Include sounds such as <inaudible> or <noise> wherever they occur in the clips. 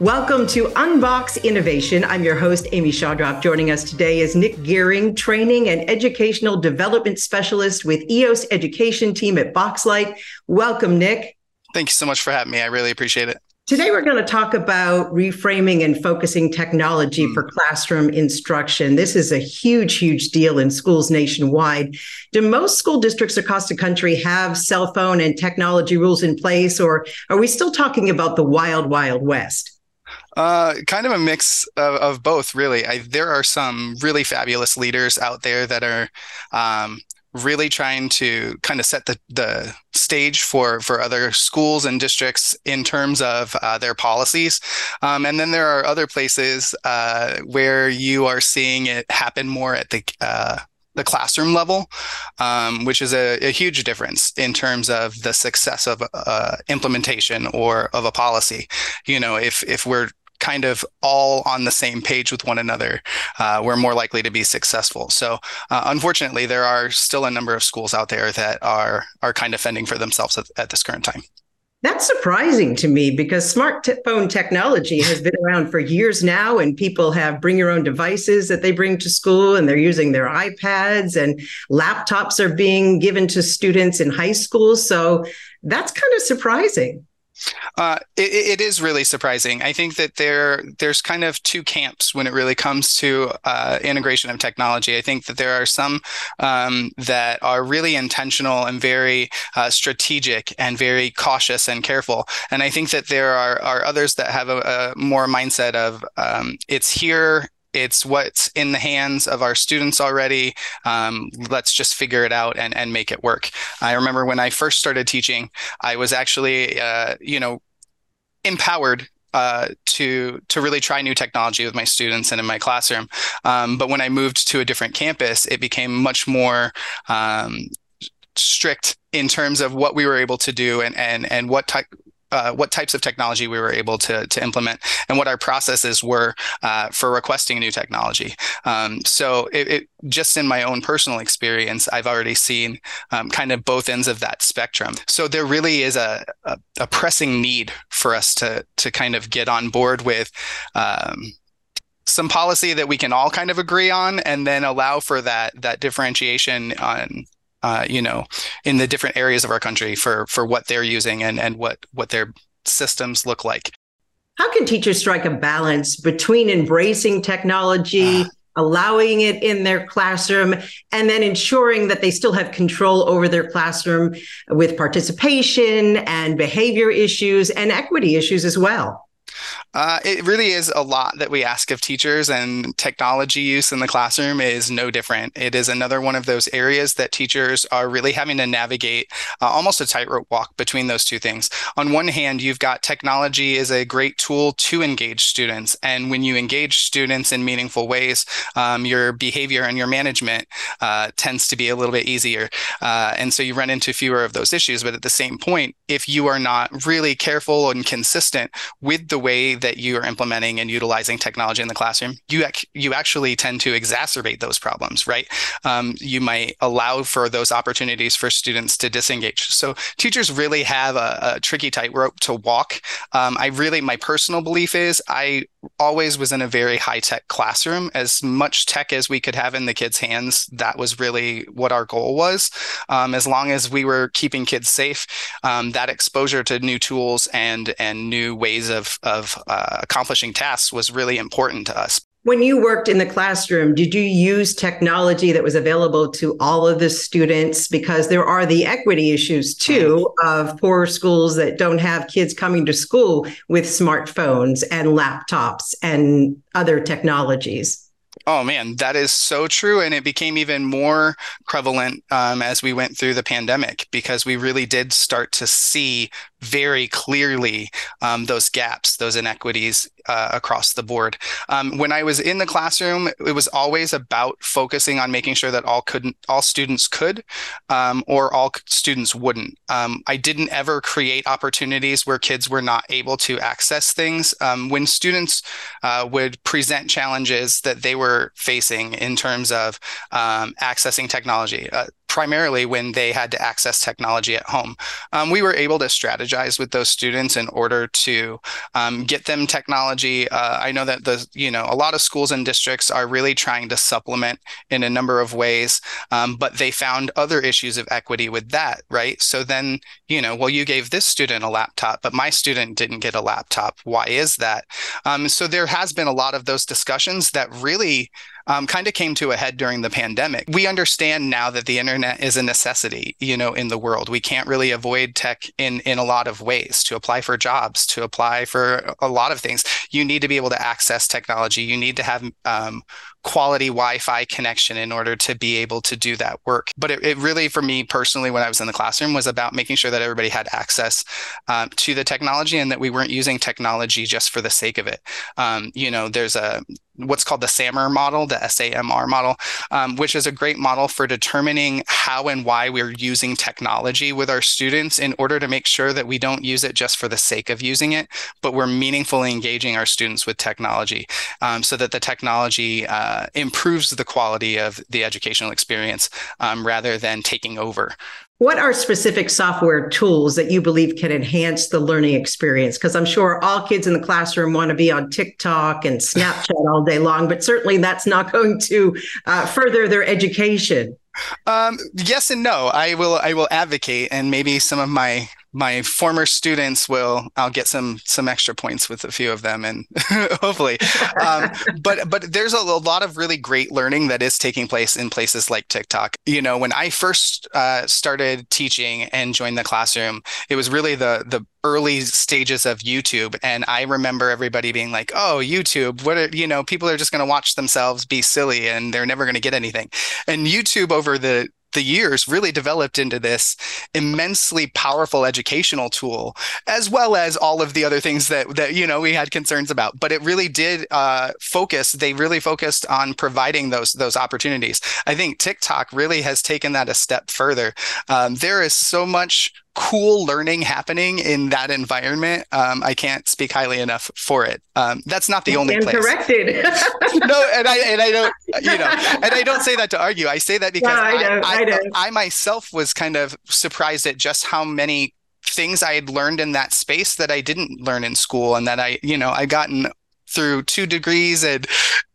Welcome to Unbox Innovation. I'm your host, Amy Chodroff. Joining us today is Nick Gearing, Training and Educational Development Specialist with EOS Education Team at Boxlight. Welcome, Nick. Thank you so much for having me. I really appreciate it. Today, we're going to talk about reframing and focusing technology mm. for classroom instruction. This is a huge, huge deal in schools nationwide. Do most school districts across the country have cell phone and technology rules in place, or are we still talking about the wild, wild west? Uh, kind of a mix of, of both, really. I, there are some really fabulous leaders out there that are um, really trying to kind of set the, the stage for for other schools and districts in terms of uh, their policies um, and then there are other places uh, where you are seeing it happen more at the uh, the classroom level, um, which is a, a, huge difference in terms of the success of uh, implementation or of a policy. You know, if if we're kind of all on the same page with one another, uh, we're more likely to be successful. So, uh, unfortunately, there are still a number of schools out there that are are kind of fending for themselves at, at this current time. That's surprising to me because smartphone technology has been around for years now, and people have bring your own devices that they bring to school, and they're using their iPads, and laptops are being given to students in high school. So that's kind of surprising. Uh, it, it is really surprising. I think that there there's kind of two camps when it really comes to uh, integration of technology. I think that there are some um, that are really intentional and very uh, strategic and very cautious and careful. And I think that there are are others that have a, a more mindset of um, it's here it's what's in the hands of our students already. Um, let's just figure it out and, and make it work. I remember when I first started teaching, I was actually, uh, you know, empowered uh, to to really try new technology with my students and in my classroom. Um, but when I moved to a different campus, it became much more um, strict in terms of what we were able to do and and and what type uh, what types of technology we were able to, to implement and what our processes were uh, for requesting new technology. Um, so it, it, just in my own personal experience, I've already seen um, kind of both ends of that spectrum. So there really is a, a, a, pressing need for us to to kind of get on board with. Um, some policy that we can all kind of agree on and then allow for that that differentiation on uh, you know, in the different areas of our country for for what they're using and and what what their systems look like. How can teachers strike a balance between embracing technology, uh, allowing it in their classroom, and then ensuring that they still have control over their classroom with participation and behavior issues and equity issues as well? Uh, it really is a lot that we ask of teachers, and technology use in the classroom is no different. It is another one of those areas that teachers are really having to navigate uh, almost a tightrope walk between those two things. On one hand, you've got technology is a great tool to engage students, and when you engage students in meaningful ways, um, your behavior and your management uh, tends to be a little bit easier, uh, and so you run into fewer of those issues. But at the same point, if you are not really careful and consistent with the way that you are implementing and utilizing technology in the classroom, you ac- you actually tend to exacerbate those problems, right? Um, you might allow for those opportunities for students to disengage. So teachers really have a, a tricky tightrope to walk. Um, I really, my personal belief is I always was in a very high tech classroom. As much tech as we could have in the kids' hands, that was really what our goal was. Um, as long as we were keeping kids safe, um, that exposure to new tools and and new ways of of uh, accomplishing tasks was really important to us. When you worked in the classroom, did you use technology that was available to all of the students? Because there are the equity issues too of poor schools that don't have kids coming to school with smartphones and laptops and other technologies. Oh man, that is so true. And it became even more prevalent um, as we went through the pandemic because we really did start to see very clearly um, those gaps, those inequities uh, across the board. Um, when I was in the classroom, it was always about focusing on making sure that all couldn't, all students could, um, or all students wouldn't. Um, I didn't ever create opportunities where kids were not able to access things. Um, when students uh, would present challenges that they were facing in terms of um, accessing technology, uh, primarily when they had to access technology at home. Um, we were able to strategize with those students in order to um, get them technology. Uh, I know that the you know a lot of schools and districts are really trying to supplement in a number of ways, um, but they found other issues of equity with that, right? So then you know, well, you gave this student a laptop, but my student didn't get a laptop. Why is that? Um, so there has been a lot of those discussions that really um, kind of came to a head during the pandemic. We understand now that the internet is a necessity, you know, in the world. We can't really avoid tech in in a lot of ways. To apply for jobs, to apply for a lot of things, you need to be able to access technology. You need to have um, quality Wi-Fi connection in order to be able to do that work. But it, it, really, for me personally, when I was in the classroom, was about making sure that everybody had access um, to the technology and that we weren't using technology just for the sake of it. Um, you know, there's a what's called the SAMR model, the SAMR model, um, which is a great model for determining how and why we're using technology with our students in order to make sure that we don't use it just for the sake of using it, but we're meaningfully engaging our students with technology um, so that the technology uh, improves the quality of the educational experience um, rather than taking over what are specific software tools that you believe can enhance the learning experience? Because I'm sure all kids in the classroom want to be on TikTok and Snapchat all day long, but certainly that's not <laughs> going to uh, further their education. Um, yes and no. I will. I will advocate, and maybe some of my my former students will I'll get some some extra points with a few of them and <laughs> hopefully um, <laughs> but but there's a, lot of really great learning that is taking place in places like TikTok you know when I first uh, started teaching and joined the classroom it was really the the early stages of YouTube and I remember everybody being like oh YouTube what are, you know people are just going to watch themselves be silly and they're never going to get anything. And YouTube over the the years really developed into this immensely powerful educational tool as well as all of the other things that that you know we had concerns about. But it really did uh, focus they really focused on providing those those opportunities. I think tiktok really has taken that a step further. Um, there is so much cool learning happening in that environment. Um, I can't speak highly enough for it. Um, that's not the only place. Corrected. <laughs> no, and I and I don't, you know, <laughs> and I don't say that to argue. I say that because I, know, I, I, know. I, I myself was kind of surprised at just how many things I had learned in that space that I didn't learn in school, and that I, you know, I gotten through two degrees and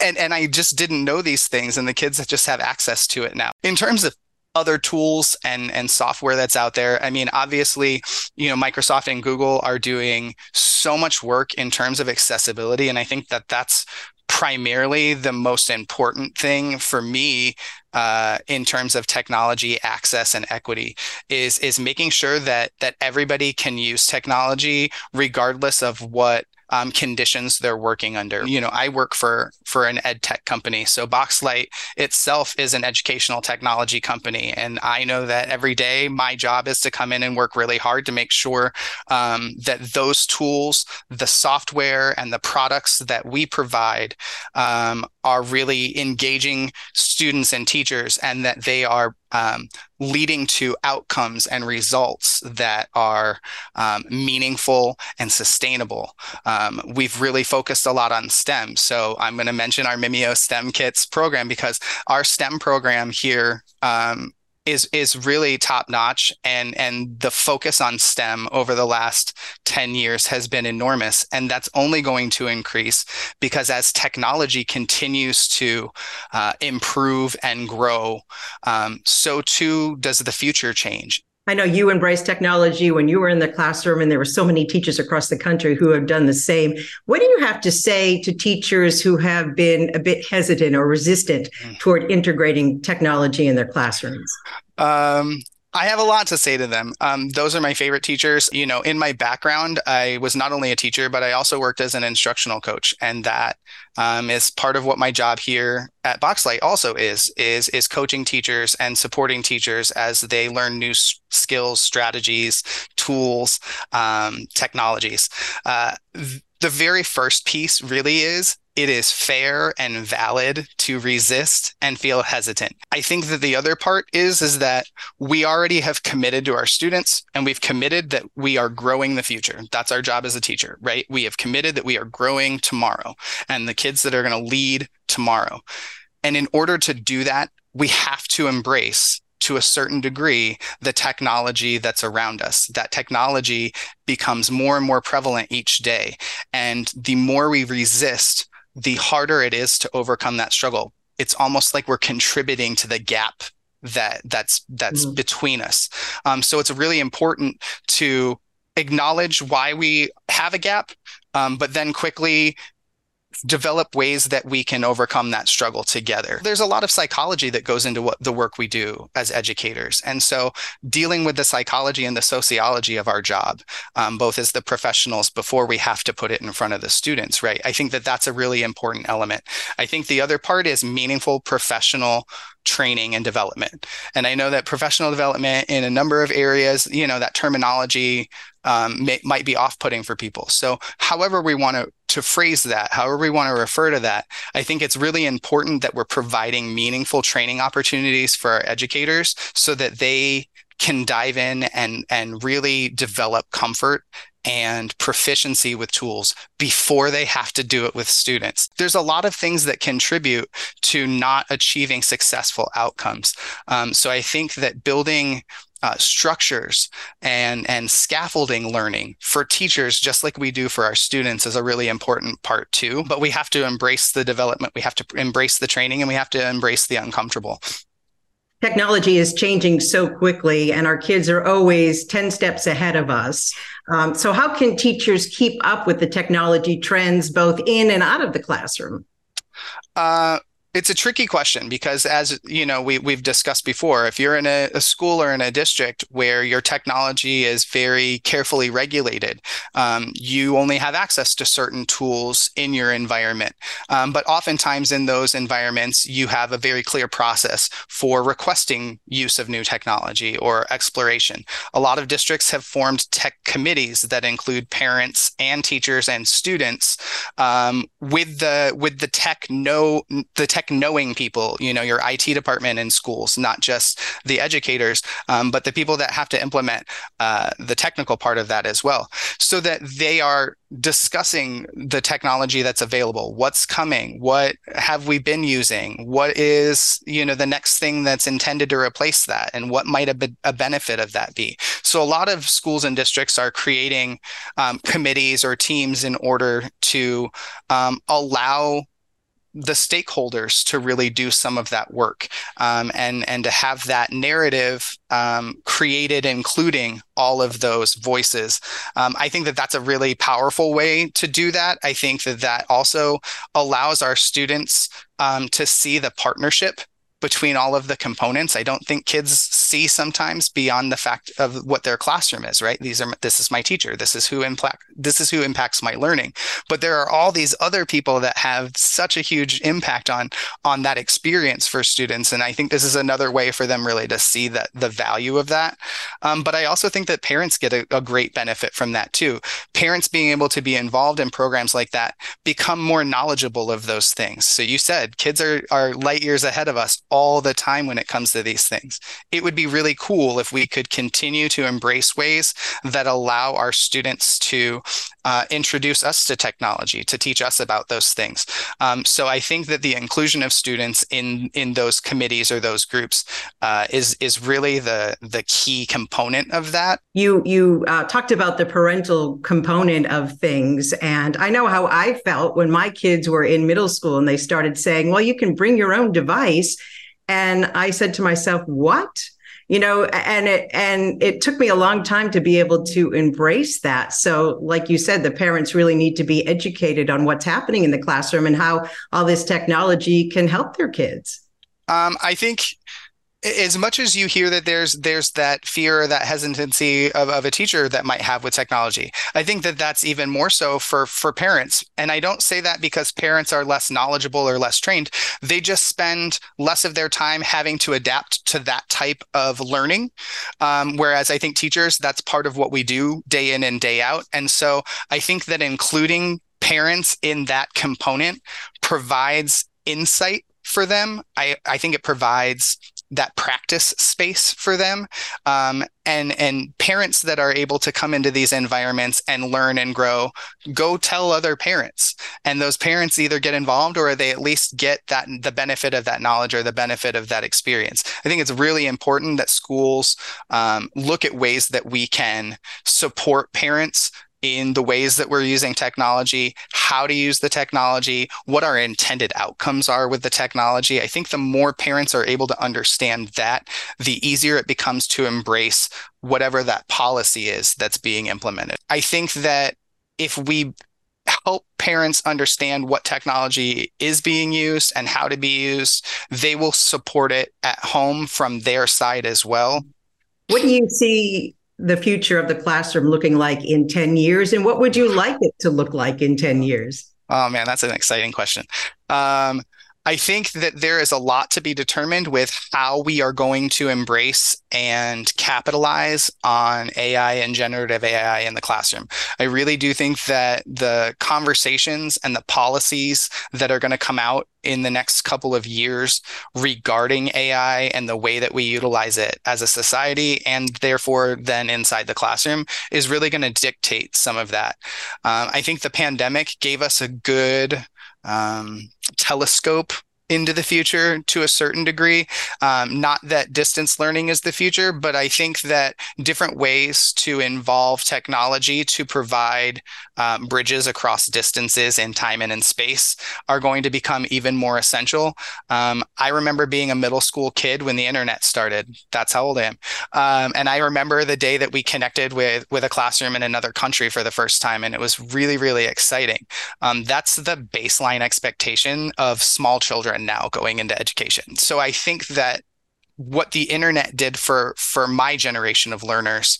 and and I just didn't know these things, and the kids just have access to it now. In terms of other tools and and software that's out there. I mean, obviously, you know, Microsoft and Google are doing so much work in terms of accessibility, and I think that that's primarily the most important thing for me uh, in terms of technology access and equity is is making sure that that everybody can use technology regardless of what um, conditions they're working under. You know, I work for for an ed tech company, so Boxlight itself is an educational technology company, and I know that every day my job is to come in and work really hard to make sure um, that those tools, the software, and the products that we provide um, are really engaging students and teachers, and that they are um, leading to outcomes and results that are um, meaningful and sustainable. Um, we've really focused a lot on STEM. So I'm going to mention our Mimio STEM Kits program because our STEM program here um, is is really top notch. And and the focus on STEM over the last 10 years has been enormous. And that's only going to increase because as technology continues to uh, improve and grow um, so too does the future change I know you embraced technology when you were in the classroom, and there were so many teachers across the country who have done the same. What do you have to say to teachers who have been a bit hesitant or resistant mm. toward integrating technology in their classrooms? Um, I have a lot to say to them. Um, those are my favorite teachers. You know, in my background, I was not only a teacher, but I also worked as an instructional coach, and that um, is part of what my job here at Boxlight also is is is coaching teachers and supporting teachers as they learn new s- skills, strategies, tools, um, technologies. Uh, th- the very first piece really is it is fair and valid to resist and feel hesitant. I think that the other part is is that we already have committed to our students and we've committed that we are growing the future. That's our job as a teacher, right? We have committed that we are growing tomorrow and the kids that are going to lead tomorrow. And in order to do that, we have to embrace to a certain degree the technology that's around us. That technology becomes more and more prevalent each day. And the more we resist, the harder it is to overcome that struggle. It's almost like we're contributing to the gap that that's that's mm. between us. Um, so it's really important to acknowledge why we have a gap, um, but then quickly develop ways that we can overcome that struggle together. There's a lot of psychology that goes into what the work we do as educators. And so dealing with the psychology and the sociology of our job, um, both as the professionals before we have to put it in front of the students, right? I think that that's a really important element. I think the other part is meaningful professional training and development. And I know that professional development in a number of areas, you know, that terminology um, may, might be off-putting for people. So, however we want to to phrase that, however we want to refer to that, I think it's really important that we're providing meaningful training opportunities for our educators so that they can dive in and and really develop comfort and proficiency with tools before they have to do it with students. There's a lot of things that contribute to not achieving successful outcomes. Um, so I think that building uh, structures and and scaffolding learning for teachers just like we do for our students is a really important part too. But we have to embrace the development we have to embrace the training and we have to embrace the uncomfortable. Technology is changing so quickly and our kids are always 10 steps ahead of us. Um, so how can teachers keep up with the technology trends both in and out of the classroom? Uh, it's a tricky question because as you know we, we've discussed before if you're in a, a school or in a district where your technology is very carefully regulated um, you only have access to certain tools in your environment. Um, but oftentimes in those environments you have a very clear process for requesting use of new technology or exploration. A lot of districts have formed tech committees that include parents and teachers and students um, with the with the tech know the tech knowing people, you know, your IT department in schools, not just the educators, um, but the people that have to implement uh, the technical part of that as well, so that they are discussing the technology that's available what's coming what have we been using what is you know the next thing that's intended to replace that and what might a, a benefit of that be. So a lot of schools and districts are creating um, committees or teams in order to um, allow the stakeholders to really do some of that work um, and and to have that narrative um, created including all of those voices. Um, i think that that's a really powerful way to do that. I think that that also allows our students um, to see the partnership between all of the components. I don't think kids see sometimes beyond the fact of what their classroom is, right? These are this is my teacher. This is who impact this is who impacts my learning. But there are all these other people that have such a huge impact on on that experience for students. And I think this is another way for them really to see that the value of that. Um, but I also think that parents get a, a great benefit from that too. Parents being able to be involved in programs like that become more knowledgeable of those things. So you said kids are are light years ahead of us all the time when it comes to these things. It would be really cool if we could continue to embrace ways that allow our students to uh, introduce us to technology, to teach us about those things. Um, so I think that the inclusion of students in in those committees or those groups uh, is is really the the key component of that. You you uh, talked about the parental component of things, and I know how I felt when my kids were in middle school and they started saying, "Well, you can bring your own device." And I said to myself, what? You know, and it and it took me a long time to be able to embrace that. So, like you said, the parents really need to be educated on what's happening in the classroom and how all this technology can help their kids. Um, I think as much as you hear that there's there's that fear that hesitancy of, of a teacher that might have with technology i think that that's even more so for for parents. And i don't say that because parents are less knowledgeable or less trained. They just spend less of their time having to adapt to that type of learning. Um, whereas i think teachers that's part of what we do day in and day out. And so i think that including parents in that component provides insight for them. I i think it provides that practice space for them um, and and parents that are able to come into these environments and learn and grow go tell other parents. And those parents either get involved or they at least get that the benefit of that knowledge or the benefit of that experience. I think it's really important that schools um, look at ways that we can support parents in the ways that we're using technology, how to use the technology, what our intended outcomes are with the technology. I think the more parents are able to understand that, the easier it becomes to embrace whatever that policy is that's being implemented. I think that if we help parents understand what technology is being used and how to be used, they will support it at home from their side as well. What do you see the future of the classroom looking like in 10 years? And what would you like it to look like in 10 years? Oh, man, that's an exciting question. Um, I think that there is a lot to be determined with how we are going to embrace and capitalize on AI and generative AI in the classroom. I really do think that the conversations and the policies that are going to come out in the next couple of years regarding AI and the way that we utilize it as a society and therefore then inside the classroom is really going to dictate some of that. Um, I think the pandemic gave us a good um, telescope into the future to a certain degree. Um, not that distance learning is the future, but I think that different ways to involve technology to provide um, bridges across distances in time and in space are going to become even more essential. Um, I remember being a middle school kid when the internet started. That's how old I am. Um, and I remember the day that we connected with with a classroom in another country for the first time, and it was really, really exciting. Um, that's the baseline expectation of small children now going into education. So I think that what the internet did for for my generation of learners,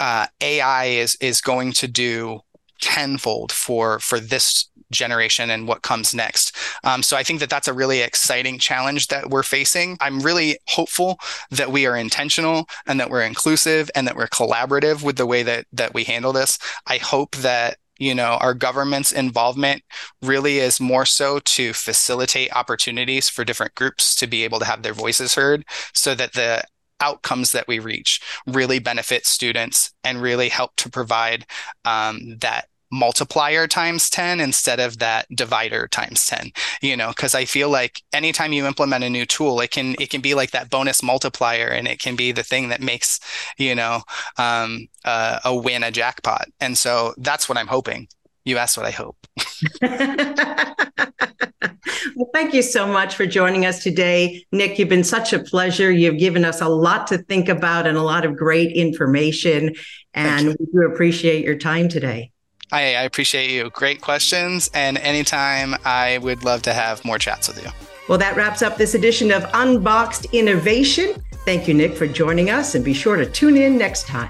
uh, AI is is going to do tenfold for for this generation and what comes next. Um, so I think that that's a really exciting challenge that we're facing. I'm really hopeful that we are intentional and that we're inclusive and that we're collaborative with the way that that we handle this. I hope that you know our government's involvement really is more so to facilitate opportunities for different groups to be able to have their voices heard so that the outcomes that we reach really benefit students and really help to provide um, that multiplier times 10 instead of that divider times 10 you know because i feel like anytime you implement a new tool it can it can be like that bonus multiplier and it can be the thing that makes you know um, uh, a win a jackpot. And so that's what i'm hoping. You asked what i hope. <laughs> Well thank you so much for joining us today. Nick you've been such a pleasure. You've given us a lot to think about and a lot of great information and we do appreciate your time today I, I appreciate you. Great questions. And anytime I would love to have more chats with you. Well, that wraps up this edition of Unboxed Innovation. Thank you, Nick, for joining us, and be sure to tune in next time.